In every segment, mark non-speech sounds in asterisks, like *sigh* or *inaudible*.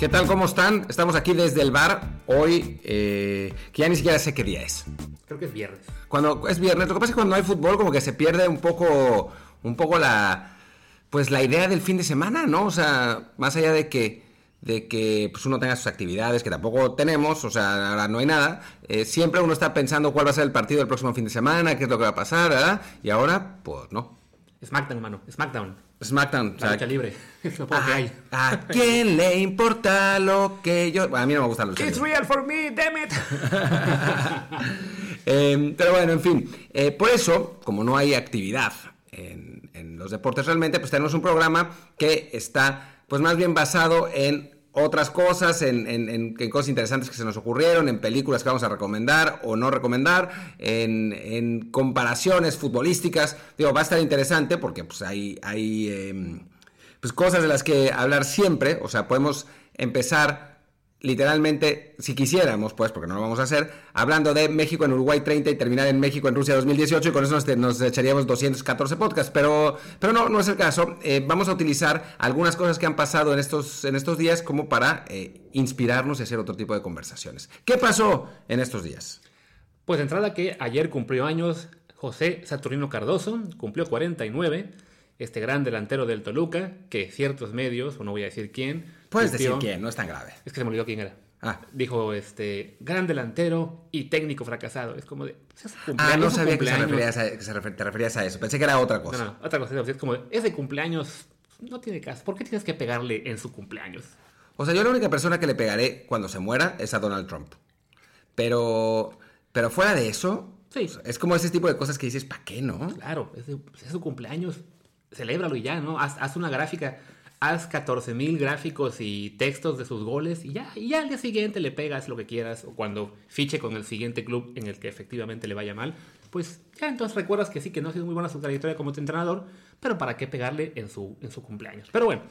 ¿Qué tal? ¿Cómo están? Estamos aquí desde el bar. Hoy, eh, que ya ni siquiera sé qué día es. Creo que es viernes. Cuando es viernes, lo que pasa es que cuando hay fútbol, como que se pierde un poco, un poco la, pues la idea del fin de semana, ¿no? O sea, más allá de que, de que pues uno tenga sus actividades, que tampoco tenemos, o sea, ahora no hay nada, eh, siempre uno está pensando cuál va a ser el partido del próximo fin de semana, qué es lo que va a pasar, ¿verdad? Y ahora, pues no. SmackDown, hermano. SmackDown. SmackDown. La lucha libre. Lo poco que hay. ¿A quién le importa lo que yo.? Bueno, a mí no me gusta la lucha It's libre. real for me, damn it. *laughs* Eh, pero bueno, en fin. eh, por eso, como no hay actividad en, en los deportes realmente, pues tenemos un programa que está, pues más bien basado en otras cosas, en, en- en- cosas interesantes que se nos ocurrieron, en películas que vamos a recomendar o no recomendar, en, en comparaciones futbolísticas. Digo, va a estar interesante porque pues hay, hay em, pues cosas de las que hablar siempre. O sea, podemos empezar literalmente, si quisiéramos, pues, porque no lo vamos a hacer, hablando de México en Uruguay 30 y terminar en México en Rusia 2018 y con eso nos, nos echaríamos 214 podcasts, pero, pero no, no es el caso. Eh, vamos a utilizar algunas cosas que han pasado en estos, en estos días como para eh, inspirarnos y hacer otro tipo de conversaciones. ¿Qué pasó en estos días? Pues de entrada que ayer cumplió años José Saturnino Cardoso, cumplió 49, este gran delantero del Toluca, que ciertos medios, o no voy a decir quién, Puedes decir quién, no es tan grave. Es que se me olvidó quién era. Ah. Dijo, este, gran delantero y técnico fracasado. Es como de, es Ah, no sabía que, se referías a, que se refer- te referías a eso. Pensé que era otra No, cosa. no, otra cosa. Es como, de, ese cumpleaños no tiene caso. ¿Por qué tienes que pegarle en su cumpleaños? O sea, yo la única persona que le pegaré cuando se muera es a Donald Trump. Pero, pero fuera de eso, Sí. es como ese tipo de cosas que dices, ¿para qué no? Claro, es, de- es su cumpleaños. Celébralo y ya, ¿no? Haz, haz una gráfica. Haz 14 mil gráficos y textos de sus goles y ya, y al día siguiente le pegas lo que quieras. O cuando fiche con el siguiente club en el que efectivamente le vaya mal, pues ya entonces recuerdas que sí, que no ha sido muy buena su trayectoria como entrenador, pero ¿para qué pegarle en su, en su cumpleaños? Pero bueno,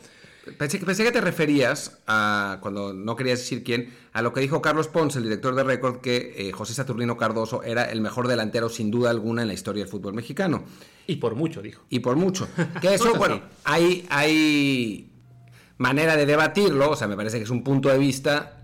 Pensé, que- pensé que te referías a, cuando no querías decir quién, a lo que dijo Carlos Ponce, el director de Récord, que eh, José Saturnino Cardoso era el mejor delantero sin duda alguna en la historia del fútbol mexicano. y por mucho, dijo. Y por mucho. *laughs* Que eso, bueno, hay, hay manera de debatirlo, o sea, me parece que es un punto de vista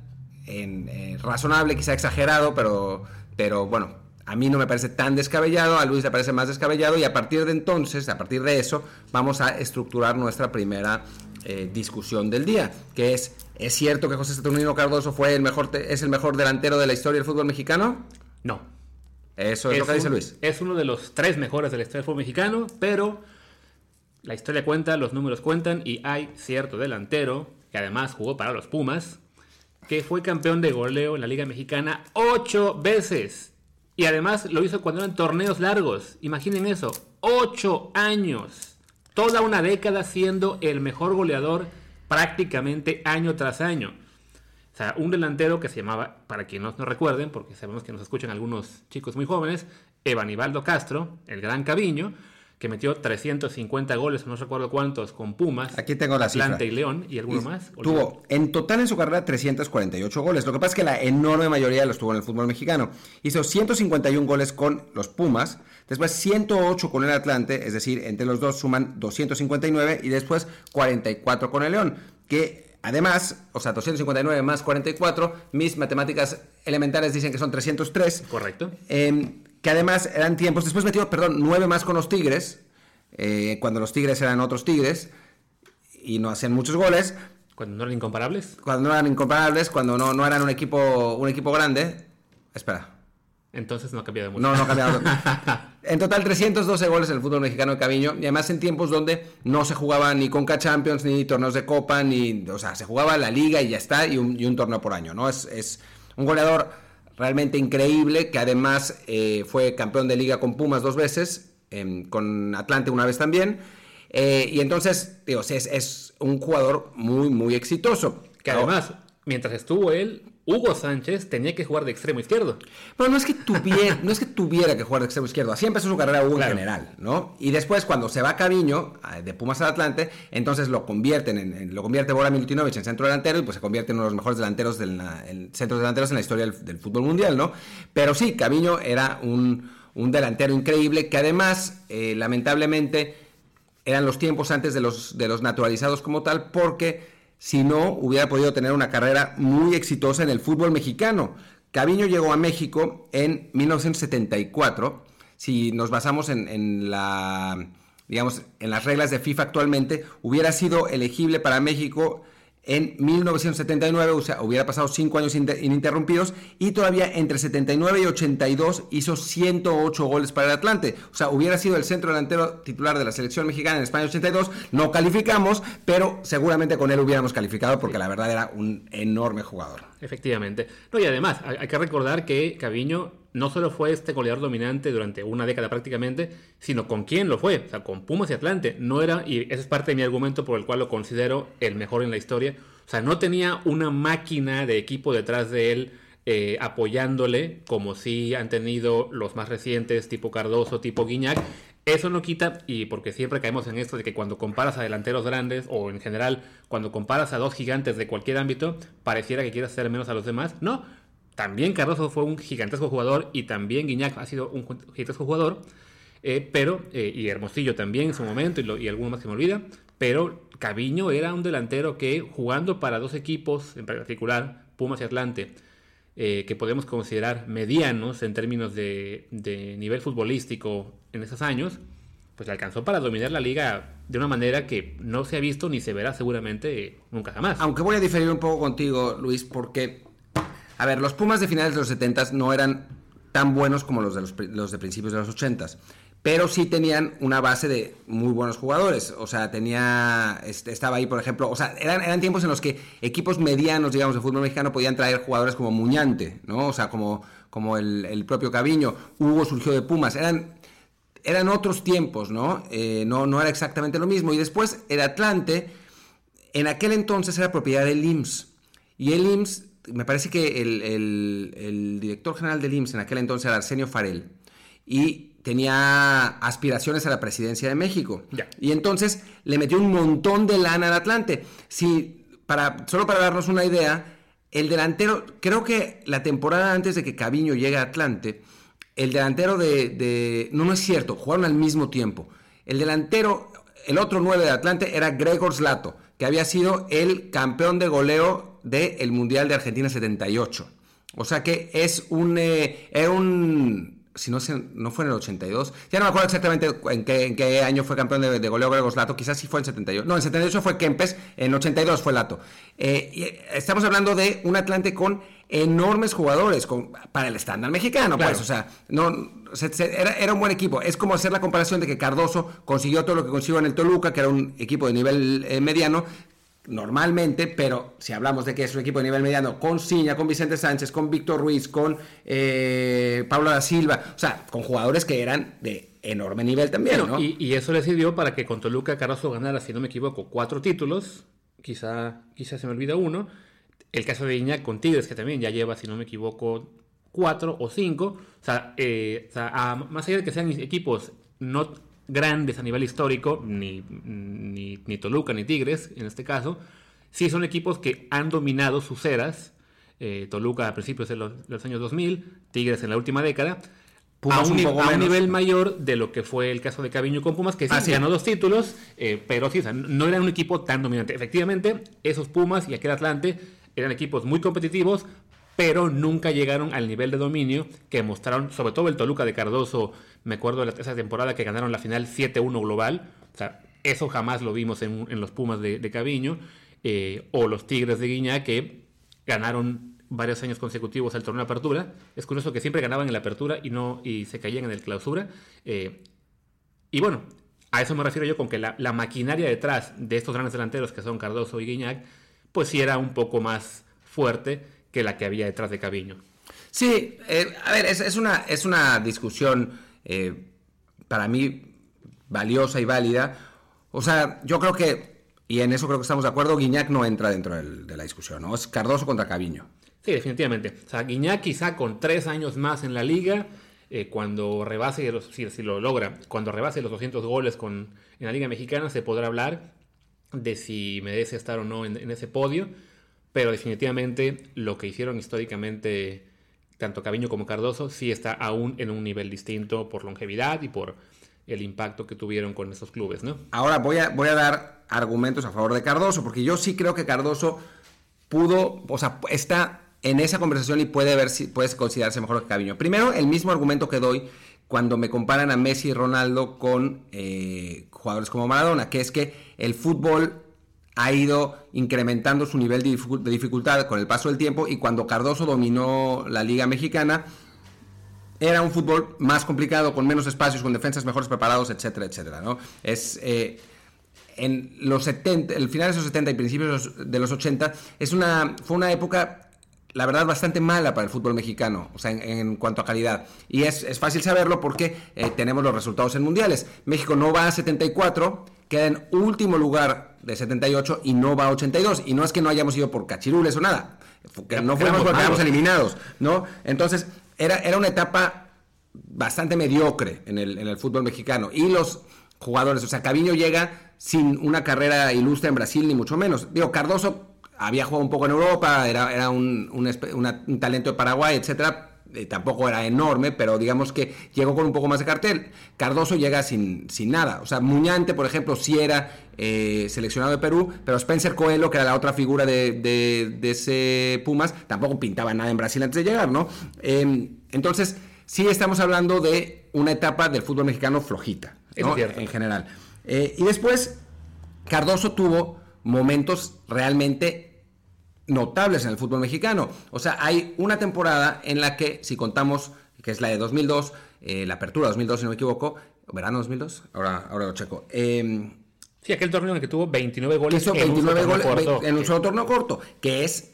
en- eh, razonable, quizá exagerado, pero, pero bueno, a mí no me parece tan descabellado, a Luis le parece más descabellado, y a partir de entonces, a partir de eso, vamos a estructurar nuestra primera eh, discusión del día, que es, ¿es cierto que José Saturnino Cardoso fue el mejor, es el mejor delantero de la historia del fútbol mexicano? No, Eso es, lo que dice Luis. es uno de los tres mejores de la historia del fútbol mexicano, pero la historia cuenta, los números cuentan y hay cierto delantero que además jugó para los Pumas, que fue campeón de goleo en la Liga Mexicana ocho veces. Y además lo hizo cuando eran torneos largos. Imaginen eso, ocho años. Toda una década siendo el mejor goleador prácticamente año tras año. O sea, un delantero que se llamaba, para quienes no recuerden, porque sabemos que nos escuchan algunos chicos muy jóvenes, Evanibaldo Castro, el gran Caviño, que metió 350 goles, no recuerdo cuántos, con Pumas, Aquí tengo la cifra. Atlante y León, y alguno Y más. Tuvo en total en su carrera 348 goles. Lo que pasa es que la enorme mayoría los tuvo en el fútbol mexicano. Hizo 151 goles con los Pumas, después 108 con el Atlante, es decir, entre los dos suman 259 y después 44 con el León, que además, o sea, 259 más 44, mis matemáticas elementales dicen que son 303. Correcto. Eh, que además eran tiempos. Después metió, perdón, nueve más con los Tigres. eh, cuando los Tigres eran otros Tigres. Y no hacían muchos goles. Cuando no eran incomparables. Cuando no eran incomparables. Cuando no, no eran un equipo, un equipo grande. Espera. Entonces no ha cambiado mucho. No, no ha cambiado. *laughs* En total 312 goles en el fútbol mexicano de Caviño y además en tiempos donde no se jugaba ni Conca Champions ni torneos de Copa ni, o sea, se jugaba la liga y ya está y un, y un torneo por año, ¿no? Es, es un goleador realmente increíble que además eh, fue campeón de liga con Pumas dos veces, em, con Atlante una vez también eh, y entonces, digo, es, es un jugador muy, muy exitoso. Que además, mientras estuvo él, Hugo Sánchez tenía que jugar de extremo izquierdo. Bueno, no es que tuviera, no es que, tuviera que jugar de extremo izquierdo. Así empezó su carrera Hugo Claro. en general, ¿no? Y después, cuando se va a Caviño, a- de Pumas al Atlante, entonces lo convierten en, lo convierte Bora Milutinovic en centro delantero y pues se convierte en uno de los mejores delanteros del en centros delanteros en la historia del, del fútbol mundial, ¿no? Pero sí, Caviño era un, un delantero increíble que además, eh, lamentablemente, eran los tiempos antes de los, de los naturalizados como tal, porque si no hubiera podido tener una carrera muy exitosa en el fútbol mexicano. Caviño llegó a México en 1974. Si nos basamos en, en la digamos, en las reglas de FIFA actualmente, hubiera sido elegible para México en 1979, o sea, hubiera pasado cinco años ininterrumpidos y todavía entre 79 y 82 hizo 108 goles para el Atlante. O sea, hubiera sido el centro delantero titular de la selección mexicana en España 82. No calificamos, pero seguramente con él hubiéramos calificado porque la verdad era un enorme jugador. Efectivamente. No, y además, hay que recordar que Caviño no solo fue este goleador dominante durante una década prácticamente, sino con quién lo fue, o sea, con Pumas y Atlante. No era, y ese es parte de mi argumento por el cual lo considero el mejor en la historia. O sea, no tenía una máquina de equipo detrás de él eh, apoyándole, como sí han tenido los más recientes, tipo Cardoso, tipo Guiñac. Eso no quita, y porque siempre caemos en esto de que cuando comparas a delanteros grandes, o en general, cuando comparas a dos gigantes de cualquier ámbito, pareciera que quieras hacer menos a los demás. No, también Cardoso fue un gigantesco jugador y también Guiñac ha sido un gigantesco jugador. Eh, pero, eh, y Hermosillo también en su momento, y, alguno más que me olvida, pero Caviño era un delantero que jugando para dos equipos, en particular Pumas y Atlante, eh, que podemos considerar medianos en términos de, nivel futbolístico en esos años, pues alcanzó para dominar la liga de una manera que no se ha visto ni se verá seguramente nunca jamás. Aunque voy a diferir un poco contigo, Luis, porque a ver, los Pumas de finales de los 70 no eran tan buenos como los de, los, de principios de los 80 pero sí tenían una base de muy buenos jugadores. O sea, tenía. Este, estaba ahí, por ejemplo. O sea, eran, eran tiempos en los que equipos medianos, digamos, de fútbol mexicano podían traer jugadores como Muñante, ¿no? O sea, como, como el, propio Caviño. Hugo surgió de Pumas. Eran, eran otros tiempos, ¿no? Eh, ¿no? No era exactamente lo mismo. Y después, el Atlante, en aquel entonces era propiedad del IMSS. Y el IMSS me parece que el, director general del IMSS en aquel entonces era Arsenio Farel y tenía aspiraciones a la presidencia de México. Y entonces le metió un montón de lana al Atlante. Si, para, solo para darnos una idea, el delantero, creo que la temporada antes de que Caviño llegue a Atlante, el delantero de, No, no es cierto, jugaron al mismo tiempo. El delantero, el otro 9 de Atlante era Gregor Slato, que había sido el campeón de goleo del Mundial de Argentina 78. O sea que es un, eh, un si no, no fue en el 82, ya no me acuerdo exactamente en qué, en qué año fue campeón de, goleo Gregos Lato, quizás sí fue en 78, no, en 78 fue Kempes, en 82 fue Lato. Eh, eh, estamos hablando de un Atlante con enormes jugadores con, para el estándar mexicano, pues, o sea, no, era, era, un buen equipo. Es como hacer la comparación de que Cardoso consiguió todo lo que consiguió en el Toluca, que era un equipo de nivel mediano, normalmente, pero si hablamos de que es un equipo de nivel mediano, con Ciña, con Vicente Sánchez, con Víctor Ruiz, con eh, Pablo da Silva, o sea, con jugadores que eran de enorme nivel también, ¿no? Y, eso le sirvió para que con Toluca Carrasco ganara, si no me equivoco, cuatro títulos, quizá, quizá se me olvida uno, el caso de Iñak con Tigres, que también ya lleva, si no me equivoco, cuatro o cinco, o sea, eh, más allá de que sean equipos no grandes a nivel histórico, ni, ni, Toluca ni Tigres en este caso, sí son equipos que han dominado sus eras. Eh, Toluca a principios de los, años 2000, Tigres en la última década, a un, nivel mayor de lo que fue el caso de Caviño con Pumas, que sí, ganó dos títulos, eh, pero sí, no era un equipo tan dominante. Efectivamente, esos Pumas y aquel Atlante eran equipos muy competitivos, pero nunca llegaron al nivel de dominio que mostraron, sobre todo el Toluca de Cardoso, me acuerdo de esa temporada que ganaron la final 7-1 global, o sea, eso jamás lo vimos en, los Pumas de, de Caviño, eh, o los Tigres de Guiña que ganaron varios años consecutivos al torneo de apertura. Es curioso que siempre ganaban en la apertura y no y se caían en el clausura. Eh, y bueno, a eso me refiero yo con que la, maquinaria detrás de estos grandes delanteros que son Cardoso y Guiñac, pues sí era un poco más fuerte que la que había detrás de Caviño. Sí, eh, a ver, es, una, es una discusión eh, para mí valiosa y válida. O sea, yo creo que, y en eso creo que estamos de acuerdo, Guiñac no entra dentro de la discusión, ¿no? Es Cardoso contra Caviño. Sí, definitivamente. O sea, Guiñac quizá con tres años más en la liga, eh, cuando rebase, si, lo logra, cuando rebase los 200 goles con, en la liga mexicana, se podrá hablar de si merece estar o no en ese podio pero definitivamente lo que hicieron históricamente tanto Caviño como Cardoso sí está aún en un nivel distinto por longevidad y por el impacto que tuvieron con esos clubes, ¿no? Ahora voy a, voy a dar argumentos a favor de Cardoso, porque yo sí creo que Cardoso pudo, o sea, está en esa conversación y puede ver si puede considerarse mejor que Caviño. Primero, el mismo argumento que doy cuando me comparan a Messi y Ronaldo con eh, jugadores como Maradona, que es que el fútbol ha ido incrementando su nivel de dificultad con el paso del tiempo y cuando Cardoso dominó la Liga Mexicana, era un fútbol más complicado, con menos espacios, con defensas mejores preparados, etcétera, etcétera, ¿no? Es... Eh, en los 70, el final de los 70 y principios de los 80, es una, fue una época, la verdad, bastante mala para el fútbol mexicano, o sea, en, cuanto a calidad. Y es, es fácil saberlo porque eh, tenemos los resultados en mundiales. México no va a 74, queda en último lugar de 78 y no va a 82. Y no es que no hayamos ido por cachirules o nada, que no fuimos porque eliminados, ¿no? Entonces, era, era una etapa bastante mediocre en el, en el fútbol mexicano. Y los jugadores, o sea, Caviño llega sin una carrera ilustre en Brasil, ni mucho menos. Digo, Cardoso había jugado un poco en Europa, era, era un, un, talento de Paraguay, etcétera. Eh, tampoco era enorme, pero digamos que llegó con un poco más de cartel. Cardoso llega sin, sin nada. O sea, Muñante, por ejemplo, sí era eh, seleccionado de Perú, pero Spencer Coelho, que era la otra figura de, de, ese Pumas, tampoco pintaba nada en Brasil antes de llegar, ¿no? Em, entonces, sí estamos hablando de una etapa del fútbol mexicano flojita, en general. Eh, y después, Cardoso tuvo momentos realmente notables en el fútbol mexicano. O sea, hay una temporada en la que, si contamos, que es la de 2002, eh, la apertura 2002, si no me equivoco, verano 2002, ahora, ahora lo checo. Eh, sí, aquel torneo en el que tuvo 29 goles, en, un goles en un solo torneo corto, que es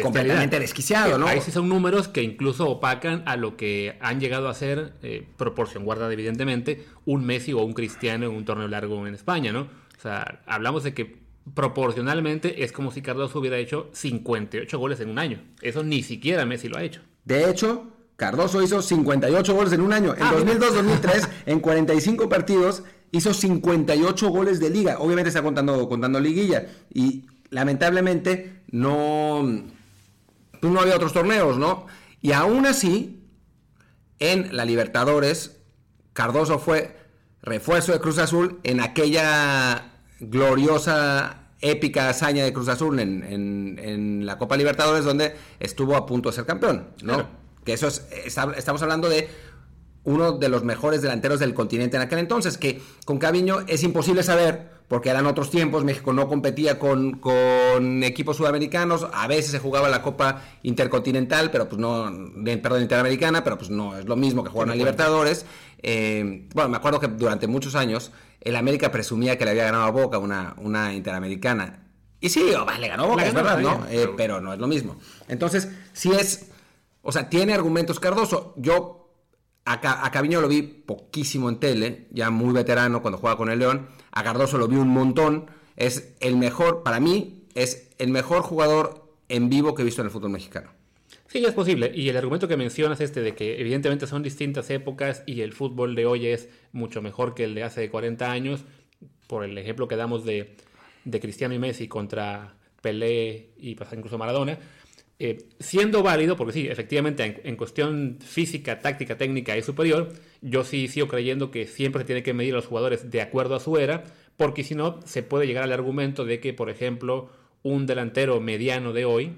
completamente desquiciado, ¿no? Ahí sí son números que incluso opacan a lo que han llegado a ser, eh, proporción guardada evidentemente, un Messi o un Cristiano en un torneo largo en España, ¿no? O sea, hablamos de que proporcionalmente es como si Cardoso hubiera hecho 58 goles en un año. Eso ni siquiera Messi lo ha hecho. De hecho, Cardoso hizo 58 goles en un año. En 2002-2003, ah, *laughs* en 45 partidos, hizo 58 goles de liga. Obviamente está contando, contando liguilla. Y lamentablemente no, no había otros torneos, ¿no? Y aún así, en la Libertadores, Cardoso fue refuerzo de Cruz Azul en aquella gloriosa, épica hazaña de Cruz Azul en, la Copa Libertadores, donde estuvo a punto de ser campeón, ¿no? Que eso es, estamos hablando de uno de los mejores delanteros del continente en aquel entonces, que con Caviño es imposible saber, porque eran otros tiempos, México no competía con, con equipos sudamericanos, a veces se jugaba la Copa Intercontinental, pero pues no, perdón, Interamericana, pero pues no es lo mismo que jugar en Libertadores. Eh, bueno, me acuerdo que durante muchos años el América presumía que le había ganado a Boca una, una Interamericana. Y sí, le ganó Boca, es verdad, ¿no? Eh, pero no es lo mismo. Entonces, si es, o sea, tiene argumentos Cardoso. Yo a, Caviño lo vi poquísimo en tele, ya muy veterano cuando juega con el León. A Cardoso lo vi un montón. Es el mejor, para mí, es el mejor jugador en vivo que he visto en el fútbol mexicano. Sí, es posible. Y el argumento que mencionas, este de que evidentemente son distintas épocas y el fútbol de hoy es mucho mejor que el de hace 40 años, por el ejemplo que damos de, Cristiano y Messi contra Pelé y incluso Maradona, eh, siendo válido, porque sí, efectivamente en, cuestión física, táctica, técnica es superior, yo sí sigo creyendo que siempre se tiene que medir a los jugadores de acuerdo a su era, porque si no, se puede llegar al argumento de que, por ejemplo, un delantero mediano de hoy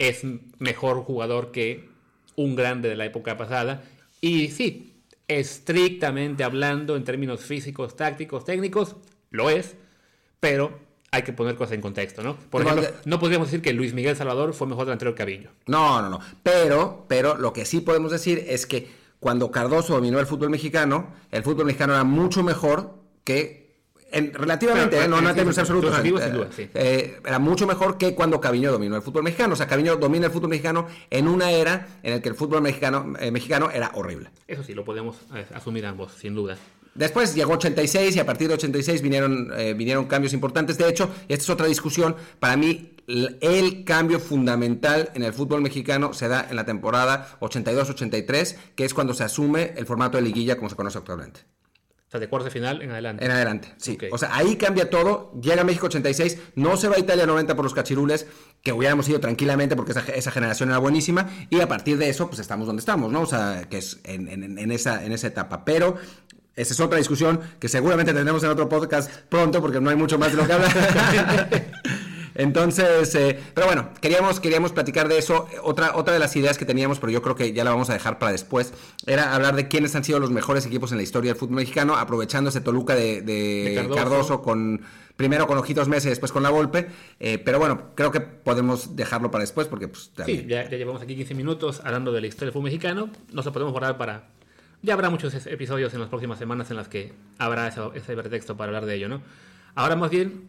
es mejor jugador que un grande de la época pasada. Y sí, estrictamente hablando, en términos físicos, tácticos, técnicos, lo es, pero hay que poner cosas en contexto, ¿no? Por ejemplo, no podríamos decir que Luis Miguel Salvador fue mejor delantero que Caviño. No, no, no. Pero, pero lo que sí podemos decir es que cuando Cardoso dominó el fútbol mexicano, el fútbol mexicano era mucho mejor que relativamente, ¿eh? no, no términos absolutos. Eh, eh, era mucho mejor que cuando Caviño dominó el fútbol mexicano. O sea, Caviño domina el fútbol mexicano en una era en la que el fútbol mexicano, mexicano era horrible. Eso sí, lo podemos asumir ambos, sin duda. Después llegó 86 y a partir de 86 vinieron, eh, vinieron cambios importantes. De hecho, esta es otra discusión. Para mí, el cambio fundamental en el fútbol mexicano se da en la temporada 82-83, que es cuando se asume el formato de liguilla como se conoce actualmente. O sea, de cuarto final en adelante. En adelante, sí. O sea, ahí cambia todo. Llega México 86, no se va a Italia 90 por los cachirules, que hubiéramos ido tranquilamente porque esa, generación era buenísima. Y a partir de eso, pues estamos donde estamos, ¿no? O sea, que es en, esa, en esa etapa. Pero esa es otra discusión que seguramente tendremos en otro podcast pronto porque no hay mucho más de lo que hablar. *laughs* Entonces, eh, pero bueno, queríamos, queríamos platicar de eso. Otra, otra de las ideas que teníamos, pero yo creo que ya la vamos a dejar para después, era hablar de quiénes han sido los mejores equipos en la historia del fútbol mexicano, aprovechando ese Toluca de, de, De Cardoso. Cardoso. con primero con Ojitos Mesa y después con la Volpe. Eh, pero bueno, creo que podemos dejarlo para después porque pues, Sí, ya llevamos aquí 15 minutos hablando de la historia del fútbol mexicano. Nos lo podemos guardar para. Ya habrá muchos episodios en las próximas semanas en las que habrá ese pretexto para hablar de ello, ¿no? Ahora, más bien,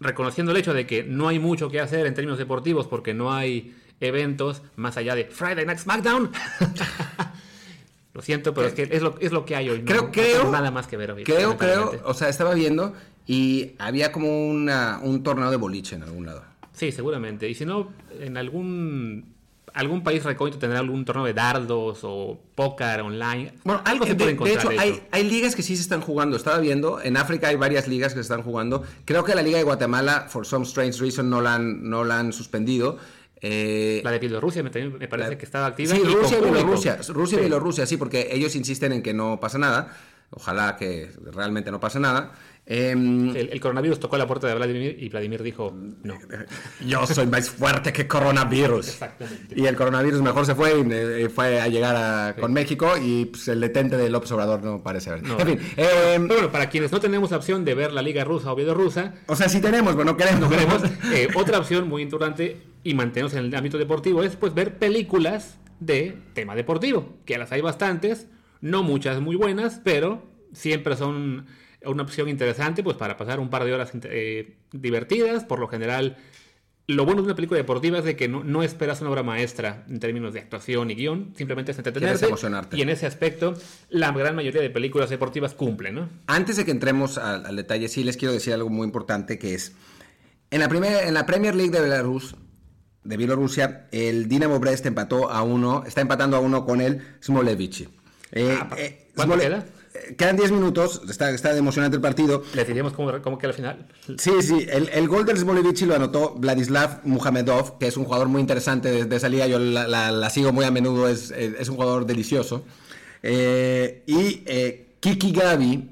reconociendo el hecho de que no hay mucho que hacer en términos deportivos porque no hay eventos más allá de Friday Night SmackDown. *laughs* lo siento, pero es que es lo, es lo que hay hoy. No, Creo- creo- nada más que ver hoy. Creo, creo, o sea, estaba viendo y había como una, un torneo de boliche en algún lado. Sí, seguramente. Y si no, en algún algún país recóndito tendrá algún torneo de dardos o póker online. algo se de, puede de encontrar. hecho, de hay, hay ligas que sí se están jugando. Estaba viendo, en África hay varias ligas que se están jugando. Creo que la Liga de Guatemala, for some strange reason, no la han, no la han suspendido. Eh, La de Bielorrusia me, me parece que estaba activa. Sí, Rusia y. Bielorrusia. Rusia y Sí. Bielorrusia, sí, porque ellos insisten en que no pasa nada. Ojalá que realmente no pase nada. Em, El, el coronavirus tocó la puerta de Vladimir y Vladimir dijo no. *laughs* yo soy más fuerte que coronavirus. Exactamente. Y el coronavirus mejor se fue y eh, fue a llegar a- con México y pues, el detente de López Obrador no parece haber. No. En fin, em, Pero bueno, para quienes no tenemos la opción de ver la liga rusa o bielorrusa, o sea, sí tenemos, pero no queremos. queremos, *laughs* eh, otra opción muy importante y mantenernos en el ámbito deportivo es pues ver películas de tema deportivo, que las hay bastantes, no muchas muy buenas, pero siempre son una opción interesante pues para pasar un par de horas eh, divertidas, por lo general lo bueno de una película deportiva es de que no, no esperas una obra maestra en términos de actuación y guion, simplemente es entretenerte. Emocionarte. Y en ese aspecto, la gran mayoría de películas deportivas cumplen, ¿no? Antes de que entremos al, al detalle, sí les quiero decir algo muy importante que es en la primera en la Premier League de Belarus de Bielorrusia, el Dinamo Brest empató a uno, está empatando a uno con el Smolevici. Eh, Ah, eh, ¿cuánto Smole- queda? eh, Quedan 10 minutos, está, está emocionante el partido. Les diríamos cómo, cómo queda al final. Sí, sí, el, el gol del Smolevici lo anotó Vladislav Muhamedov, que es un jugador muy interesante de, de esa liga, yo la, la- la sigo muy a menudo, es, es- un jugador delicioso. Eh, y Kiki Gavi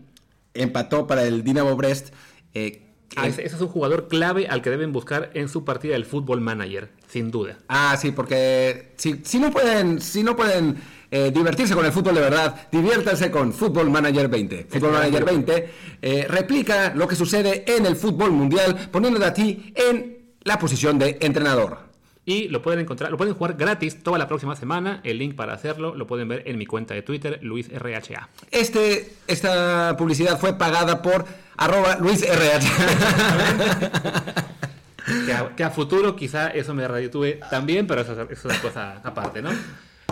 empató para el Dinamo Brest. Ah, ese es un jugador clave al que deben buscar en su partida del Fútbol Manager, sin duda. Ah, sí, porque si, si no pueden, si no pueden eh, divertirse con el fútbol de verdad, diviértanse con Football Manager 20. Football Manager 20 eh, replica lo que sucede en el fútbol mundial, poniéndote a ti en la posición de entrenador. Y lo pueden encontrar, lo pueden jugar gratis toda la próxima semana. El link para hacerlo lo pueden ver en mi cuenta de Twitter, LuisRHA. Este, esta publicidad fue pagada por arroba Luis RH. *laughs* Que a, que a futuro quizá eso me reditúe también, pero eso, es- eso es una cosa aparte, ¿no?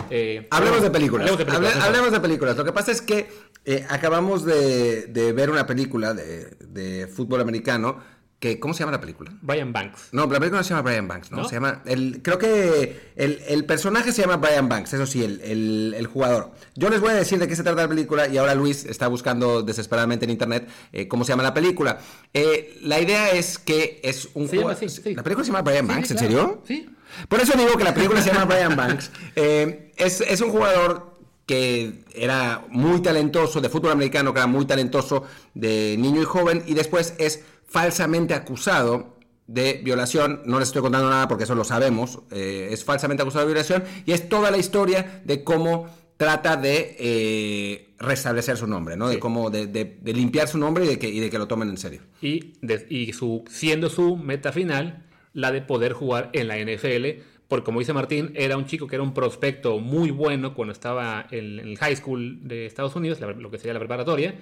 Eh, Hablemos de películas. Hablemos de películas. Hable- hablemos de películas. Lo que pasa es que eh, acabamos de, de ver una película de, de fútbol americano que, ¿cómo se llama la película? Brian Banks. No, la película no se llama Brian Banks, ¿no? ¿No? Se llama. El, creo que el, el personaje se llama Brian Banks, eso sí, el, el- jugador. Yo les voy a decir de qué se trata la película y ahora Luis está buscando desesperadamente en internet eh, cómo se llama la película. Eh, la idea es que es un llama así, sí. ¿La película se llama Brian Sí, Banks? ¿En claro. serio? Sí. Por eso digo que la película se llama Brian Banks. Eh, es, es un jugador que era muy talentoso, de fútbol americano, que era muy talentoso de niño y joven, y después es falsamente acusado de violación. No les estoy contando nada porque eso lo sabemos. eh, es falsamente acusado de violación, y es toda la historia de cómo trata de eh, restablecer su nombre, ¿no? De cómo, de, de- de limpiar su nombre y de, que, y de que lo tomen en serio. y, de- y su, siendo su meta final la de poder jugar en la NFL, porque como dice Martín, era un chico que era un prospecto muy bueno cuando estaba en, el high school de Estados Unidos, lo que sería la preparatoria,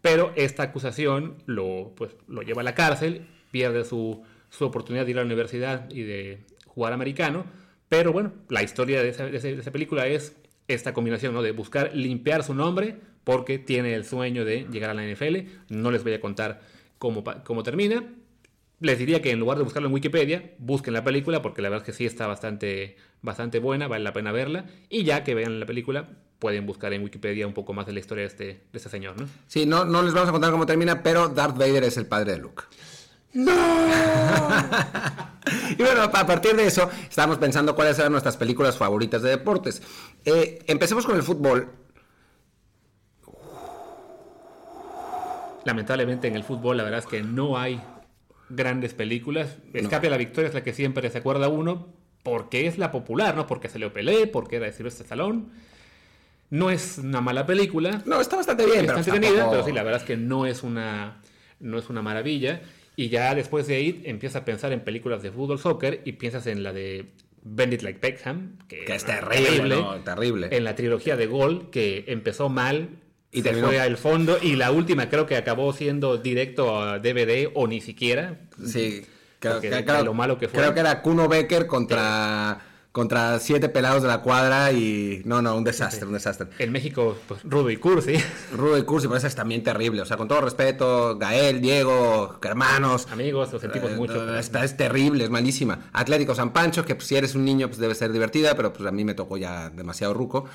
pero esta acusación lo, pues, lo lleva a la cárcel, pierde su, su oportunidad de ir a la universidad y de jugar americano, pero bueno, la historia de esa, de esa- película es esta combinación ¿no? de buscar limpiar su nombre porque tiene el sueño de llegar a la NFL. No les voy a contar cómo, cómo termina. Les diría que en lugar de buscarlo en Wikipedia, busquen la película porque la verdad es que sí está bastante, bastante buena, vale la pena verla. Y ya que vean la película, pueden buscar en Wikipedia un poco más de la historia de este, de este señor. ¿no? Sí, no, no les vamos a contar cómo termina, pero Darth Vader es el padre de Luke. ¡No! *laughs* y bueno, a partir de eso, estábamos pensando cuáles eran nuestras películas favoritas de deportes. Eh, empecemos con el fútbol. Lamentablemente en el fútbol la verdad es que no hay grandes películas. Escape a la Victoria es la que siempre se acuerda uno porque es la popular, ¿no? Porque se le Pelé, porque era de Silvestre Salón. No es una mala película. No, está bastante bien. Está entretenida, tampoco- pero sí, la verdad es que no es una, no es una maravilla. Y ya después de ahí empiezas a pensar en películas de fútbol, soccer y piensas en la de Bend It Like Beckham, que, Que es terrible, ¿no? Terrible. En la trilogía de Gol, que empezó mal Y fue al fondo. Y la última creo que acabó siendo directo a DVD o ni siquiera. Sí, creo, que, creo- lo malo que fue. creo que era Kuno Becker contra, contra siete pelados de la cuadra y... No, no, un desastre, un desastre. En México, pues rudo y cursi. *laughs* Rudo y Cursi, pero esa es también terrible. O sea, con todo respeto, Gael, Diego, hermanos. Amigos, lo sentimos Eh, mucho. Esta es terrible, es malísima. Atlético San Pancho, que pues, si eres un niño pues debe ser divertida, pero pues a mí me tocó ya demasiado ruco.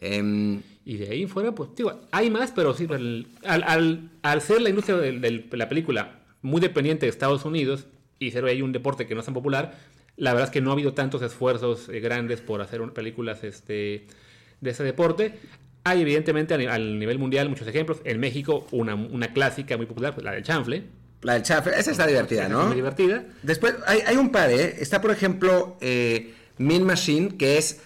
Em, Y de ahí fuera, pues, digo, hay más, pero sí, el- al, al- al ser la industria de la película muy dependiente de Estados Unidos y ser ahí un deporte que no es tan popular, la verdad es que no ha habido tantos esfuerzos eh, grandes por hacer un- películas este, de ese deporte. Hay evidentemente a, al nivel mundial muchos ejemplos. En México, una, una clásica muy popular, pues, la del chanfle. la del Chaffer, esa está divertida, Esa es ¿no? Muy divertida. Después hay, hay un par, ¿eh? Está, por ejemplo, eh, Mean Machine, que es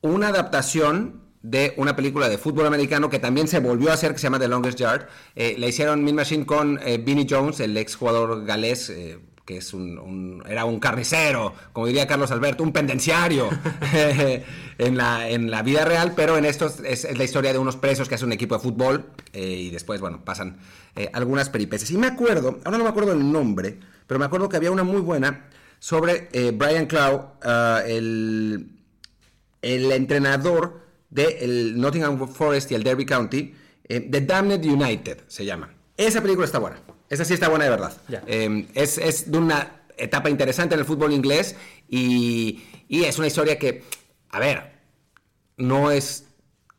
una adaptación de una película de fútbol americano que también se volvió a hacer, que se llama The Longest Yard. Eh, la hicieron Mean Machine con eh, Vinnie Jones, el ex jugador galés, eh, que es un, era un carnicero, como diría Carlos Alberto, un pendenciario *laughs* en, la, en la vida real, pero en esto es, la historia de unos presos que hacen un equipo de fútbol eh, y después, bueno, pasan eh, algunas peripecias. Y me acuerdo, ahora no me acuerdo el nombre, pero me acuerdo que había una muy buena sobre eh, Brian Clough, ah, el, el entrenador del Nottingham Forest y el Derby County, The Damned United se llama. Esa película está buena. Esa sí está buena de verdad. Eh, es, es de una etapa interesante en el fútbol inglés y, y es una historia que, a ver, no es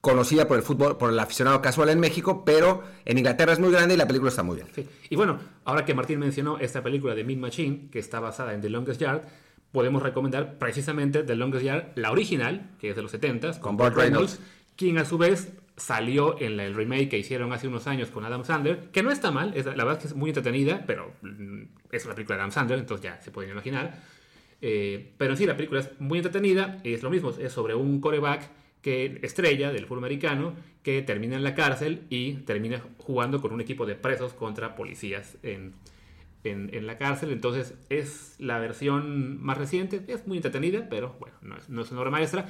conocida por el fútbol, por el aficionado casual en México, pero en Inglaterra es muy grande y la película está muy bien. Sí. Y bueno, ahora que Martín mencionó esta película de Mean Machine, que está basada en The Longest Yard, podemos recomendar precisamente The Longest Yard, la original, que es de los 70s, Con Burt Reynolds. quien a su vez salió en el remake que hicieron hace unos años con Adam Sandler, que no está mal, es, la verdad es que es muy entretenida, pero mm, es una película de Adam Sandler, entonces ya se pueden imaginar. Eh, pero en sí, la película es muy entretenida, es lo mismo, es sobre un coreback que estrella del fútbol americano que termina en la cárcel y termina jugando con un equipo de presos contra policías en, en, en la cárcel. Entonces es la versión más reciente, es muy entretenida, pero bueno, no es, no es una obra maestra.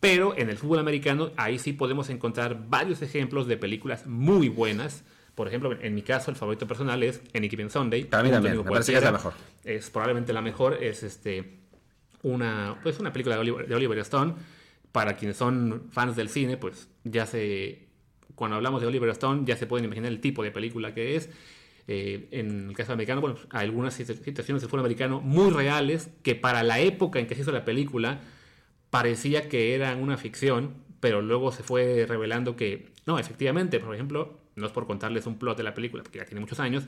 Pero en el fútbol americano ahí sí podemos encontrar varios ejemplos de películas muy buenas. Por ejemplo, en mi caso, el favorito personal es Any Given Sunday. Para mí también, me parece que es la mejor. Es probablemente la mejor. Es este una, pues una película de Oliver, de Oliver Stone. Para quienes son fans del cine, pues ya se. Cuando hablamos de Oliver Stone, ya se pueden imaginar el tipo de película que es. Eh, en el caso americano, bueno, algunas situ- situaciones del fútbol americano muy reales que para la época en que se hizo la película parecía que eran una ficción, pero luego se fue revelando que no, efectivamente, por ejemplo, no es por contarles un plot de la película, porque ya tiene muchos años,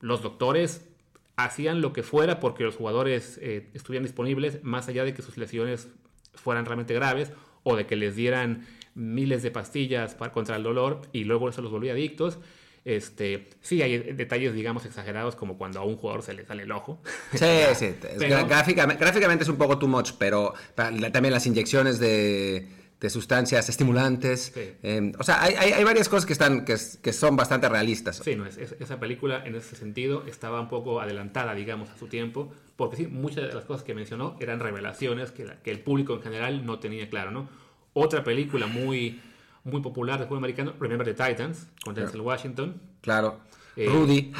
los doctores hacían lo que fuera porque los jugadores eh, estuvieran disponibles, más allá de que sus lesiones fueran realmente graves o de que les dieran miles de pastillas para, contra el dolor y luego eso los volvía adictos. Este, sí, hay detalles, digamos, exagerados, como cuando a un jugador se le sale el ojo. Sí, sí. *laughs* Pero- gráficamente, gráficamente es un poco too much, pero también las inyecciones de, de sustancias estimulantes. Sí. eh, o sea, hay, hay- hay varias cosas que, están, que, que son bastante realistas. Sí, no, es, es- esa película en ese sentido estaba un poco adelantada, digamos, a su tiempo, porque sí, muchas de las cosas que mencionó eran revelaciones que, la- que el público en general no tenía claro, ¿no? Otra película muy, muy popular del fútbol americano, Remember the Titans, con Denzel Washington. Claro. Eh, Rudy.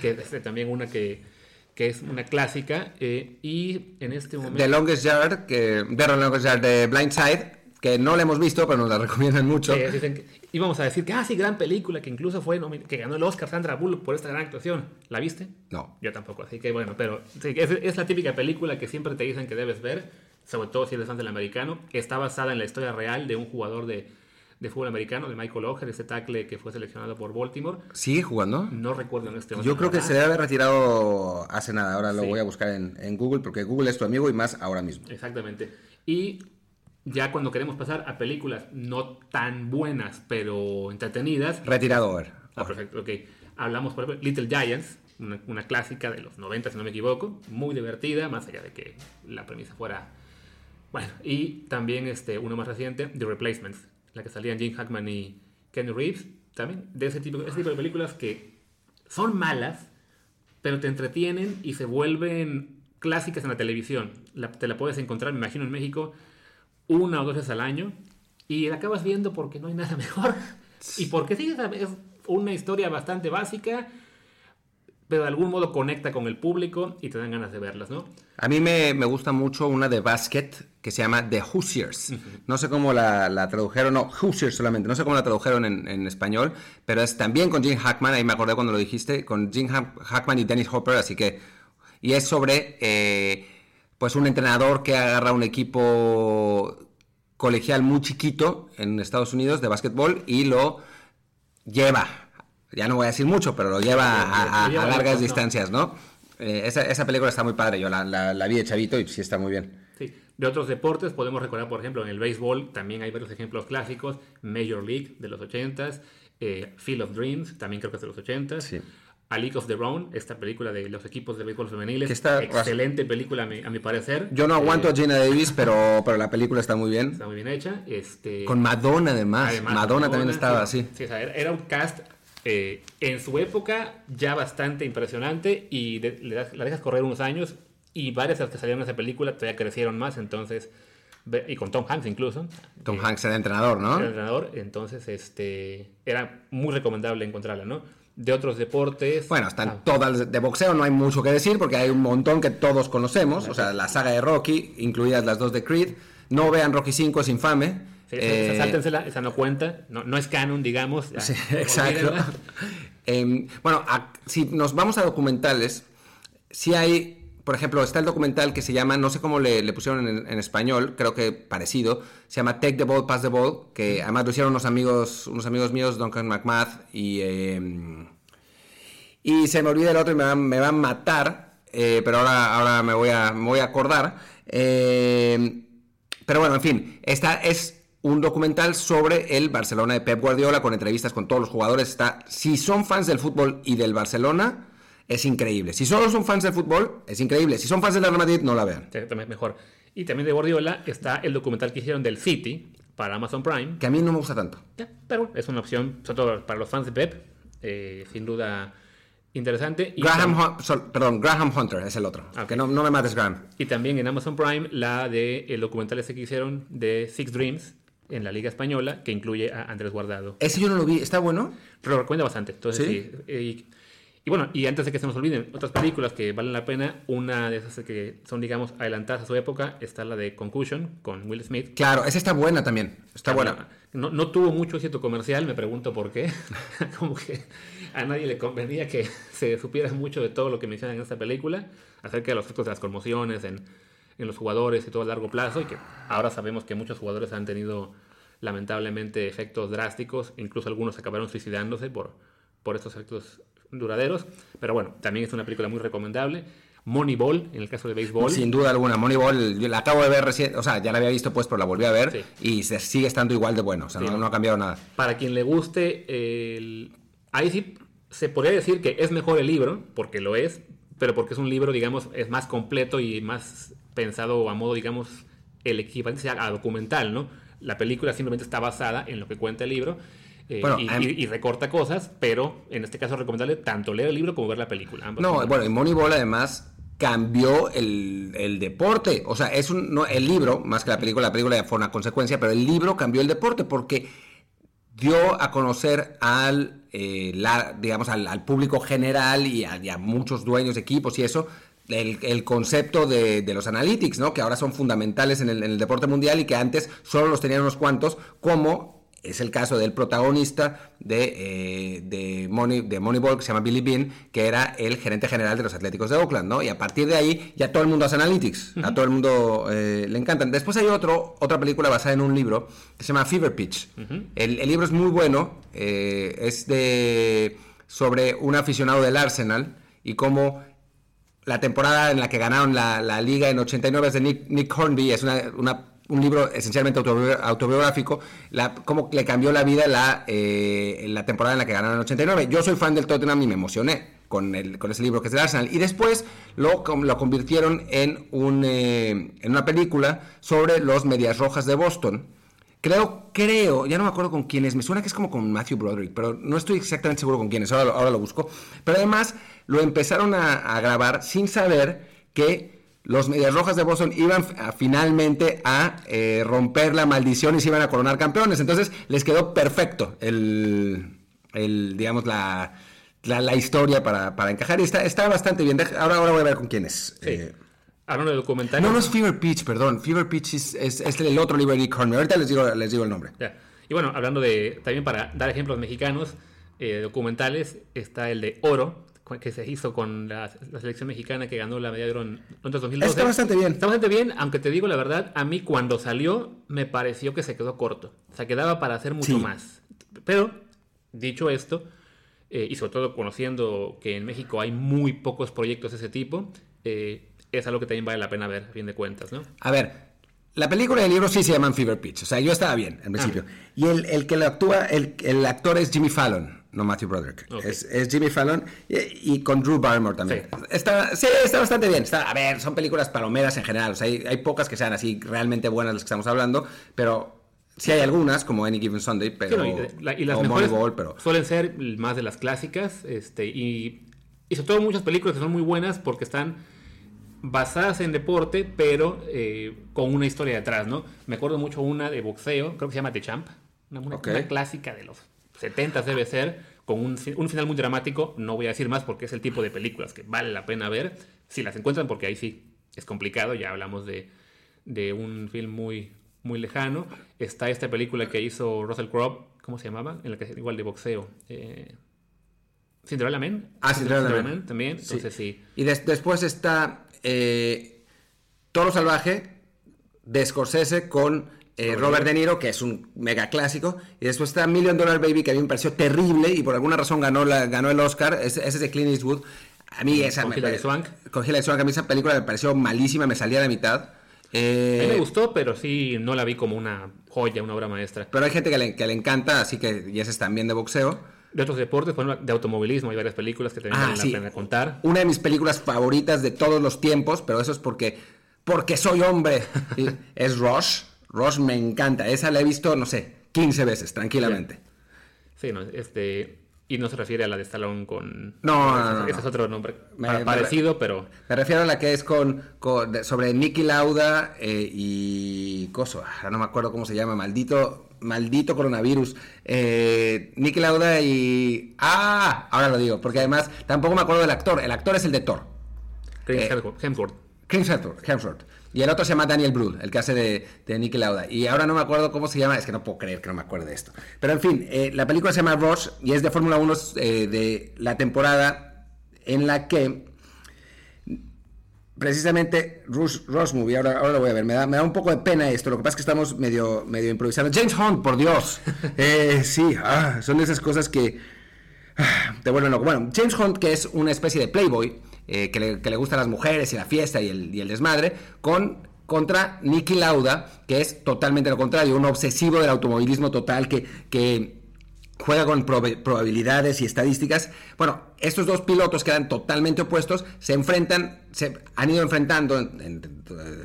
que es eh, también una que, que es una clásica. eh, y en este momento... The Longest Yard, que, The Longest Yard de Blindside, que no la hemos visto, pero nos la recomiendan mucho. Eh, dicen que- íbamos a decir que, ah, sí, gran película, que incluso fue, que ganó el Oscar Sandra Bullock por esta gran actuación. ¿La viste? No. Yo tampoco, así que bueno, pero sí, es, es la típica película que siempre te dicen que debes ver, sobre todo si eres fan del americano. Está basada en la historia real de un jugador de, de fútbol americano, de Michael Oher, ese tackle que fue seleccionado por Baltimore. ¿Sigue jugando? No recuerdo en este momento. Yo creo que se debe haber retirado hace nada. Ahora lo Sí. voy a buscar en, en Google porque Google es tu amigo y más ahora mismo. Exactamente. Y ya cuando queremos pasar a películas no tan buenas, pero entretenidas, Retirado, Over. Ah, perfecto, ok. Hablamos, por ejemplo, Little Giants, una, una clásica de los 90, si no me equivoco, muy divertida, más allá de que la premisa fuera... Bueno, y también este, uno más reciente, The Replacements, la que salían Jim Hackman y Kenny Reeves, también de ese tipo, ese tipo de películas que son malas, pero te entretienen y se vuelven clásicas en la televisión. La- te la puedes encontrar, me imagino, en México una o dos veces al año y la acabas viendo porque no hay nada *laughs* mejor. Y porque sí, es es una historia bastante básica, pero de algún modo conecta con el público y te dan ganas de verlas, ¿no? A mí me, me gusta mucho una de basket que se llama The Hoosiers. No sé cómo la, la tradujeron, no, Hoosiers solamente, no sé cómo la tradujeron en, en español, pero es también con Jim Hackman, ahí me acordé cuando lo dijiste, con Jim Ha- Hackman y Dennis Hopper, así que... Y es sobre, eh, pues, un entrenador que agarra un equipo colegial muy chiquito en Estados Unidos de básquetbol y lo lleva, ya no voy a decir mucho, pero lo lleva a, largas distancias, ¿no? Eh, esa, esa película está muy padre, yo la, la- la vi de chavito y sí está muy bien. Sí. De otros deportes podemos recordar, por ejemplo, en el béisbol también hay varios ejemplos clásicos. Major League de los 80s, eh, Field of Dreams, también creo que es de los 80s. Sí. A League of Their Own, esta película de los equipos de béisbol femeniles. Que está- excelente película a mi, a mi parecer. Yo no aguanto Eh, a Gina Davis, pero, pero la película está muy bien. Está muy bien hecha. Este, Con Madonna además. Además, Madonna también estaba sí, así. Sí, era un cast eh, en su época ya bastante impresionante y de- le das- la dejas correr unos años y varias de las que salieron en esa película todavía crecieron más, entonces, y con Tom Hanks incluso. Tom eh, Hanks era entrenador, ¿no? era entrenador, entonces este, era muy recomendable encontrarla, ¿no? De otros deportes. Bueno, están ah, todas de boxeo, no hay mucho que decir porque hay un montón que todos conocemos. O sea, la saga de Rocky, incluidas las dos de Creed. No vean Rocky 5, es infame. Sí, esa- Eh, esa sáltensela, esa no cuenta, no, no es canon, digamos. Sí, *laughs* exacto. Em, bueno, a- si nos vamos a documentales, si hay, por ejemplo, está el documental que se llama, no sé cómo le, le pusieron en, en español, creo que parecido, se llama Take the Ball, Pass the Ball, que además lo hicieron unos amigos, unos amigos míos, Duncan McMath y... em, y se me olvida el otro y me van, me van a matar, eh, pero ahora, ahora me, voy a, me voy a acordar. Eh, pero bueno, en fin, esta es un documental sobre el Barcelona de Pep Guardiola con entrevistas con todos los jugadores. Está, si son fans del fútbol y del Barcelona, es increíble. Si solo son fans del fútbol, es increíble. Si son fans del Real Madrid, no la vean. Sí, mejor. Y también de Guardiola está el documental que hicieron del City para Amazon Prime. Que a mí no me gusta tanto. Pero es una opción, sobre todo para los fans de Pep, eh, sin duda interesante. Y, Graham, Hun- perdón, Graham Hunter es el otro. Ok. Que no, no me mates, Graham. y también en Amazon Prime la de el documental ese que hicieron de Six Dreams en la Liga Española, que incluye a Andrés Guardado. Ese yo no lo vi. ¿Está bueno? Lo recomiendo bastante. Entonces, ¿Sí? sí, eh, y, y bueno, y antes de que se nos olviden, otras películas que valen la pena, una de esas que son, digamos, adelantadas a su época, está la de Concussion con Will Smith. Claro, esa está buena también. Está buena. No, no tuvo mucho éxito comercial, me pregunto por qué. *laughs* Como que a nadie le convenía que se supiera mucho de todo lo que mencionan en esta película, acerca de los efectos de las conmociones en, en los jugadores y todo a largo plazo, y que ahora sabemos que muchos jugadores han tenido lamentablemente efectos drásticos, incluso algunos acabaron suicidándose por, por estos efectos duraderos. Pero bueno, también es una película muy recomendable. Moneyball, en el caso de béisbol. Sin duda alguna, Moneyball, yo la acabo de ver recién, o sea, ya la había visto pues, pero la volví a ver Sí. y se sigue estando igual de bueno, o sea, Sí. no, no ha cambiado nada. Para quien le guste, el... ahí sí se podría decir que es mejor el libro, porque lo es, pero porque es un libro, digamos, es más completo y más pensado a modo, digamos, el equivalente a documental, ¿no? La película simplemente está basada en lo que cuenta el libro. eh, Bueno, y, y- y recorta cosas, pero en este caso es recomendable tanto leer el libro como ver la película. ambas No, bueno, y Moneyball además cambió el, el deporte, o sea, es un, no, el libro, más que la película, la película ya fue una consecuencia, pero el libro cambió el deporte porque dio a conocer al, eh, la, digamos, al, al público general y a, y a muchos dueños de equipos y eso, el, el concepto de, de los analytics, ¿no? Que ahora son fundamentales en el, en el deporte mundial y que antes solo los tenían unos cuantos, como es el caso del protagonista de, eh, de, Money, de Moneyball, que se llama Billy Bean, que era el gerente general de los Atléticos de Oakland, ¿no? Y a partir de ahí ya todo el mundo hace analytics, a todo el mundo eh, le encantan. Después hay otro, otra película basada en un libro que se llama Fever Pitch. el, el libro es muy bueno, eh, es de sobre un aficionado del Arsenal y cómo la temporada en la que ganaron la, la liga en 89 es de Nick, Nick Hornby, es una, una un libro esencialmente autobiográfico, la, cómo le cambió la vida la, eh, la temporada en la que ganaron en el 89. Yo soy fan del Tottenham y me emocioné con, el, con ese libro que es de Arsenal. Y después lo, lo convirtieron en, un, eh, en una película sobre los Medias Rojas de Boston. Creo, creo, ya no me acuerdo con quién es, me suena que es como con Matthew Broderick, pero no estoy exactamente seguro con quién es, ahora, ahora lo busco. Pero además lo empezaron a, a grabar sin saber que los Medias Rojas de Boston iban finalmente a eh, romper la maldición y se iban a coronar campeones. Entonces les quedó perfecto el, el digamos, la, la, historia para, para, encajar. Y está, está bastante bien. Ahora, ahora voy a ver con quién es. Sí. Eh, Hablando de documental. No, no es Fever Pitch, perdón. Fever Pitch es, es, el otro libro de Nick. Ahorita les digo, les digo el nombre. Y bueno, hablando de, también para dar ejemplos mexicanos, eh, documentales, está el de Oro, que se hizo con la, selección mexicana que ganó la medalla de oro en 2012. Está bastante bien. Está bastante bien, aunque te digo la verdad, a mí cuando salió me pareció que se quedó corto. O sea, quedaba para hacer mucho más. Pero, dicho esto, eh, y sobre todo conociendo que en México hay muy pocos proyectos de ese tipo, eh, es algo que también vale la pena ver, a fin de cuentas, ¿no? A ver, la película y el libro sí se llaman Fever Pitch. O sea, yo estaba bien, en principio. Ah. Y el, el, que lo actúa, el, el actor es Jimmy Fallon no Matthew Broderick. Es, Jimmy Fallon y, con Drew Barrymore también. Sí. Está, sí, está bastante bien. Está, a ver, son películas palomeras en general. O sea, hay, hay, pocas que sean así realmente buenas las que estamos hablando, pero sí hay algunas, como Any Given Sunday, pero... y, las mejores pero... suelen ser más de las clásicas, este, y, y sobre todo muchas películas que son muy buenas porque están basadas en deporte, pero eh, con una historia detrás, ¿no? Me acuerdo mucho una de boxeo, creo que se llama The Champ, una, una clásica de los 70 debe ser, con un, un, final muy dramático. No voy a decir más porque es el tipo de películas que vale la pena ver. Si las encuentran, porque ahí sí es complicado. Ya hablamos de, de un film muy, muy lejano. Está esta película que hizo Russell Crowe, ¿cómo se llamaba? En la que igual de boxeo. Eh, Cinderella Man. Ah, Cinderella, Man. también. Entonces sí. Y después está eh, Toro Salvaje de Scorsese con eh, Robert De Niro, que es un mega clásico, y después está Million Dollar Baby, que a mí me pareció terrible y por alguna razón ganó, la, ganó el Oscar, ese es de Clint Eastwood. A mí esa... Con Swank. Swank, a mí esa película me pareció malísima, me salía a la mitad. Eh, a mí me gustó, pero sí no la vi como una joya, una obra maestra. Pero hay gente que le, que le encanta, así que y ese es también de boxeo. De otros deportes, de automovilismo, hay varias películas que también ah, valen la pena contar. Una de mis películas favoritas de todos los tiempos, pero eso es porque, porque soy hombre, *laughs* es Rush. Rush me encanta. Esa la he visto, no sé, 15 veces, tranquilamente. Sí, no, este. Y no se refiere a la de Stallone con. No, no, no. Ese es otro nombre parecido, pero. Me refiero a la que es con. sobre Nicky Lauda eh, y. Coso, no me acuerdo cómo se llama, maldito. Maldito coronavirus. Eh, Nicky Lauda y. ¡Ah! Ahora lo digo, porque además tampoco me acuerdo del actor. El actor es el de Thor. Chris eh, Hemsworth. Chris Hemsworth. Y el otro se llama Daniel Brühl, el que hace de, de Nicky Lauda. Y ahora no me acuerdo cómo se llama, es que no puedo creer que no me acuerde de esto. Pero en fin, eh, la película se llama Rush y es de Fórmula 1 eh, de la temporada en la que precisamente Rush, Rush Movie, ahora, ahora lo voy a ver, me da, me da un poco de pena esto, lo que pasa es que estamos medio, medio improvisando. James Hunt, por Dios. *laughs* Eh, sí, ah, son esas cosas que *sighs* te vuelven loco. Bueno, James Hunt, que es una especie de playboy, eh, que, le, que, le, gustan las mujeres y la fiesta y el, el desmadre, con contra Nicky Lauda, que es totalmente lo contrario, un obsesivo del automovilismo total que, que juega con probabilidades y estadísticas. Bueno, estos dos pilotos que eran totalmente opuestos se enfrentan, se han ido enfrentando,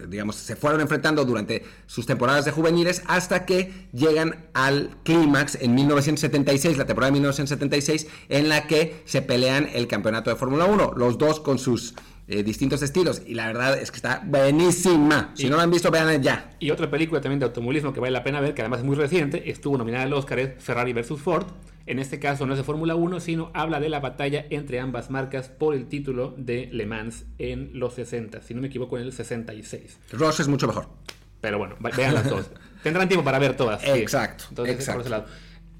digamos, se fueron enfrentando durante sus temporadas de juveniles hasta que llegan al clímax en 1976, la temporada de 1976, en la que se pelean el campeonato de Fórmula 1, los dos con sus eh, distintos estilos. Y la verdad es que está buenísima. Si no la han visto, vean ya. Y otra película también de automovilismo que vale la pena ver, que además es muy reciente, estuvo nominada al Oscar, es Ferrari vs. Ford. En este caso no es de Fórmula 1, sino habla de la batalla entre ambas marcas por el título de Le Mans en los 60, si no me equivoco, en el 66. Ross es mucho mejor. Pero bueno, vean las dos. *laughs* Tendrán tiempo para ver todas. Exacto. Entonces, exacto. por ese lado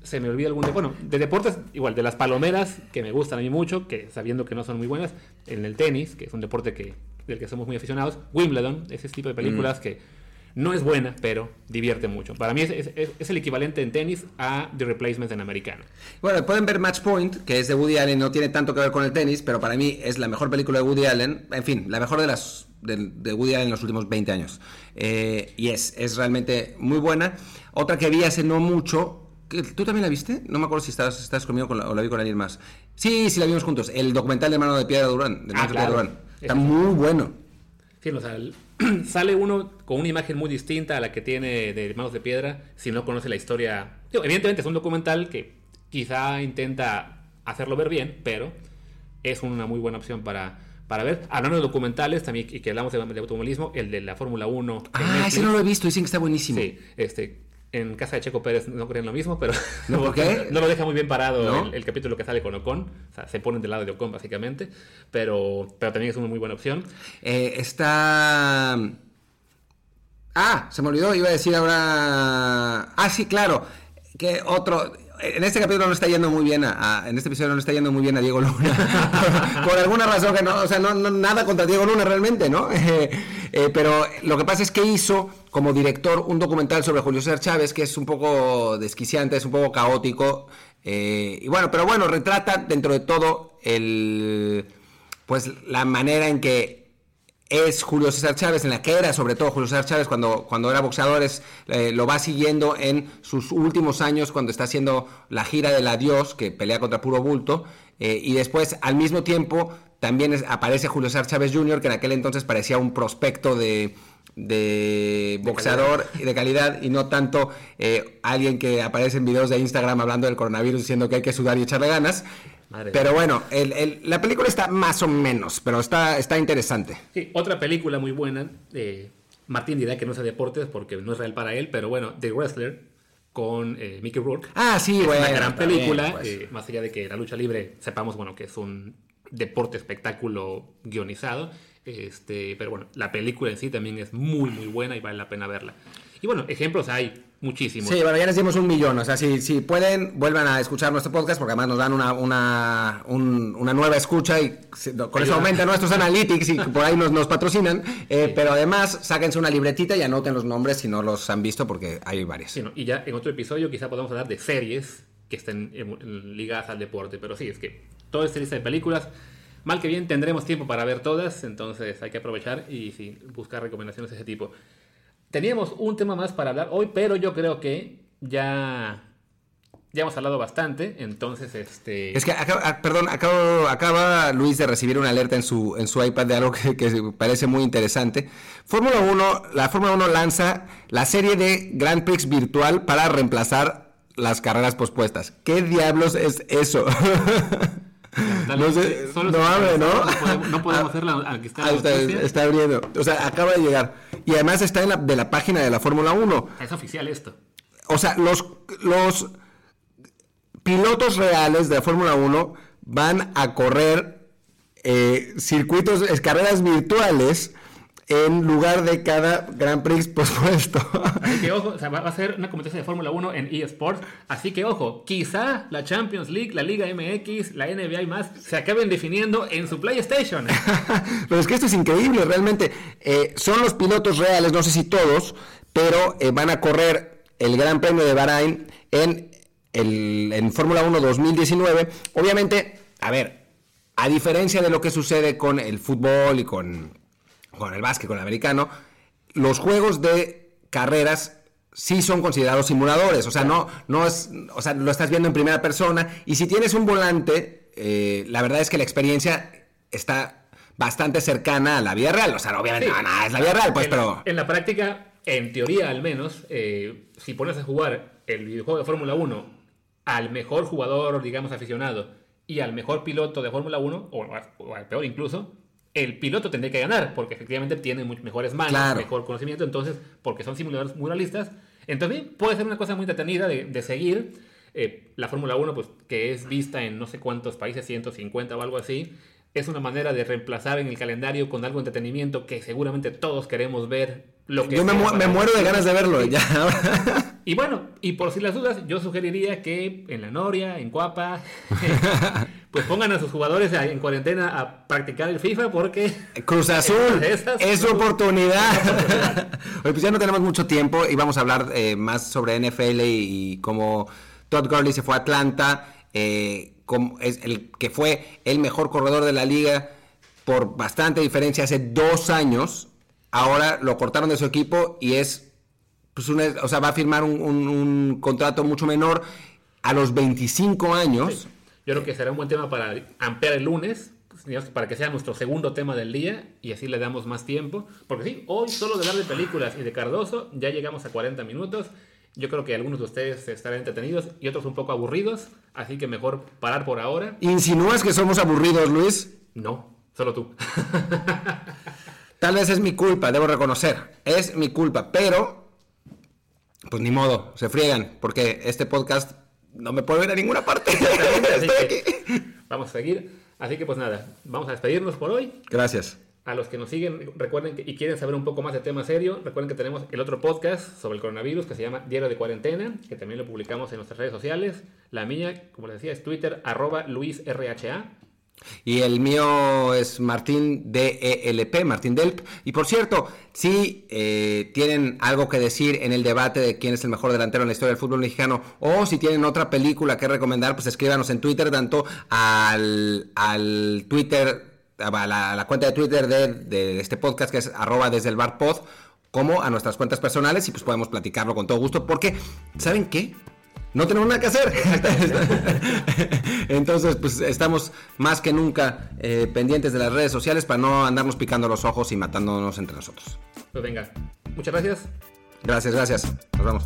se me olvida algún de, bueno, de deportes, igual, de las palomeras, que me gustan a mí mucho, que sabiendo que no son muy buenas, en el tenis, que es un deporte que, del que somos muy aficionados, Wimbledon, ese tipo de películas mm. que no es buena, pero divierte mucho. Para mí es, es, el equivalente en tenis a The Replacement en americano. Bueno, pueden ver Match Point, que es de Woody Allen, no tiene tanto que ver con el tenis, pero para mí es la mejor película de Woody Allen, en fin, la mejor de las de, de Woody Allen en los últimos 20 años. Eh, y es, es realmente muy buena. Otra que vi hace no mucho, ¿tú también la viste? No me acuerdo si estás, estás conmigo con la- o la vi con alguien más. Sí, sí, la vimos juntos. El documental de Mano de Piedra Durán. De Ah, Piedra. Durán. Está muy bueno. Sí, o sea, el- *clears throat* sale uno con una imagen muy distinta a la que tiene de Manos de Piedra si no conoce la historia. Digo, evidentemente es un documental que quizá intenta hacerlo ver bien, pero es una muy buena opción para, para ver. Hablando de documentales también, y que hablamos de, de automovilismo, el de la Fórmula 1. en Ah, Netflix. ese no lo he visto. Dicen que está buenísimo. Sí, este, en casa de Checo Pérez no creen lo mismo, pero *laughs* ¿No, por qué? *laughs* no lo deja muy bien parado ¿No? el, el capítulo que sale con Ocon. O sea, se ponen del lado de Ocon básicamente, pero, pero también es una muy buena opción. Eh, está. Ah, se me olvidó, iba a decir ahora. Ah, sí, claro. Que otro. En este capítulo no está yendo muy bien a, en este episodio no está yendo muy bien a Diego Luna. *laughs* por, alguna razón que no, o sea, no, no- nada contra Diego Luna realmente, ¿no? *laughs* Eh, eh, pero lo que pasa es que hizo como director un documental sobre Julio César Chávez que es un poco desquiciante, es un poco caótico. eh, y bueno, pero bueno, retrata dentro de todo el pues la manera en que es Julio César Chávez, en la que era sobre todo Julio César Chávez cuando, cuando era boxeador, es, eh, lo va siguiendo en sus últimos años cuando está haciendo la gira del adiós, que pelea contra puro bulto, eh, y después al mismo tiempo también aparece Julio César Chávez Jr., que en aquel entonces parecía un prospecto de, de boxeador y de calidad y no tanto eh, alguien que aparece en videos de Instagram hablando del coronavirus diciendo que hay que sudar y echarle ganas. Madre Pero bueno, el- el- la película está más o menos, pero está, está interesante. Sí, otra película muy buena. eh, Martín dirá que no es de deportes porque no es real para él, pero bueno, The Wrestler con eh, Mickey Rourke. Ah, sí, es bueno. una gran bien, película, pues. eh, más allá de que la lucha libre sepamos bueno que es un deporte espectáculo guionizado, este, pero bueno, la película en sí también es muy muy buena y vale la pena verla. Y bueno, ejemplos hay muchísimos. Sí, bueno, ya les dimos un millón. O sea, si, si pueden, vuelvan a escuchar nuestro podcast porque además nos dan una, una, un- una nueva escucha y con eso Ayuda. aumentan nuestros analytics y *laughs* por ahí nos, nos patrocinan. Eh, Pero además, sáquense una libretita y anoten los nombres si no los han visto porque hay varios. Sí, ¿no? Y ya en otro episodio quizá podamos hablar de series que estén ligadas al deporte. Pero sí, es que toda esta lista de películas, mal que bien, tendremos tiempo para ver todas. Entonces hay que aprovechar y sí, buscar recomendaciones de ese tipo. Teníamos un tema más para hablar hoy, pero yo creo que ya, ya hemos hablado bastante. Entonces, este... Es que, acaba- ah, perdón, acabo- acaba Luis de recibir una alerta en su, en su iPad de algo que, que parece muy interesante. Fórmula 1, la Fórmula 1 lanza la serie de Grand Prix virtual para reemplazar las carreras pospuestas. ¿Qué diablos es eso? *laughs* no sé, solo no abre, ¿no? No podemos, no podemos hacerla aquí está Ah, está, está abriendo. O sea, acaba de llegar. Y además está en la, de la página de la Fórmula 1. Es oficial esto. O sea, los, los pilotos reales de la Fórmula 1 van a correr eh, circuitos, carreras virtuales en lugar de cada Grand Prix *laughs* pospuesto. Así que ojo, o sea, va a ser una competencia de Fórmula 1 en eSports. Así que ojo, quizá la Champions League, la Liga MX, la NBA y más se acaben definiendo en su PlayStation. *laughs* Pero es que esto es increíble, realmente. Eh, son los pilotos reales, no sé si todos, pero eh, van a correr el Gran Premio de Bahrein en, el, en Fórmula 1 2019. Obviamente, a ver, a diferencia de lo que sucede con el fútbol y con, con el básquet, con el americano, los juegos de carreras sí son considerados simuladores, o sea, no, no es, o sea, lo estás viendo en primera persona y si tienes un volante, eh, la verdad es que la experiencia está bastante cercana a la vida real, o sea, obviamente Sí. no, no, es la vida real, pues, en, pero en la práctica, en teoría al menos, eh, si pones a jugar el videojuego de Fórmula 1 al mejor jugador, digamos, aficionado, y al mejor piloto de Fórmula 1, o, o al peor incluso, el piloto tendría que ganar, porque efectivamente tiene mejores manos, Claro. mejor conocimiento, entonces, porque son simuladores muy realistas. Entonces, puede ser una cosa muy entretenida de, de seguir. Eh, la Fórmula 1, pues, que es vista en no sé cuántos países, 150 o algo así, es una manera de reemplazar en el calendario con algo de entretenimiento que seguramente todos queremos ver. Lo que yo me, mu- muero de ganas de verlo, ya. *laughs* Y bueno, y por si las dudas, yo sugeriría que en la Noria, en Cuapa, *laughs* pues pongan a sus jugadores en cuarentena a practicar el FIFA porque Cruz *laughs* Azul, Esas es su oportunidad. Oye, pues ya no tenemos mucho tiempo y vamos a hablar eh, más sobre NFL y, y cómo Todd Gurley se fue a Atlanta, eh, como es el que fue el mejor corredor de la liga por bastante diferencia hace dos años. Ahora lo cortaron de su equipo y es, pues una, o sea, va a firmar un, un- un contrato mucho menor a los 25 años. Yo creo que será un buen tema para ampliar el lunes, pues, para que sea nuestro segundo tema del día y así le damos más tiempo. Porque sí, hoy solo de hablar de películas y de Cardoso ya llegamos a 40 minutos. Yo creo que algunos de ustedes estarán entretenidos y otros un poco aburridos, así que mejor parar por ahora. ¿Insinúas que somos aburridos, Luis? No, solo tú. *laughs* Tal vez es mi culpa, debo reconocer. Es mi culpa, pero pues ni modo, se friegan, porque este podcast no me puede ver a ninguna parte. *laughs* Vamos a seguir. Así que pues nada, vamos a despedirnos por hoy. Gracias. A los que nos siguen, recuerden que, y quieren saber un poco más de tema serio, recuerden que tenemos el otro podcast sobre el coronavirus que se llama Diario de Cuarentena, que también lo publicamos en nuestras redes sociales. La mía, como les decía, es Twitter, arroba LuisRHA. Y el mío es Martín DELP, Martín Delp. Y por cierto, si eh, tienen algo que decir en el debate de quién es el mejor delantero en la historia del fútbol mexicano, o si tienen otra película que recomendar, pues escríbanos en Twitter, tanto al, Twitter, a la, cuenta de Twitter de, de este podcast que es arroba desde el bar pod, como a nuestras cuentas personales y pues podemos platicarlo con todo gusto, porque, ¿saben qué? No tenemos nada que hacer. Entonces, pues estamos más que nunca eh, pendientes de las redes sociales para no andarnos picando los ojos y matándonos entre nosotros. Pues venga, muchas gracias. Gracias, gracias. Nos vemos.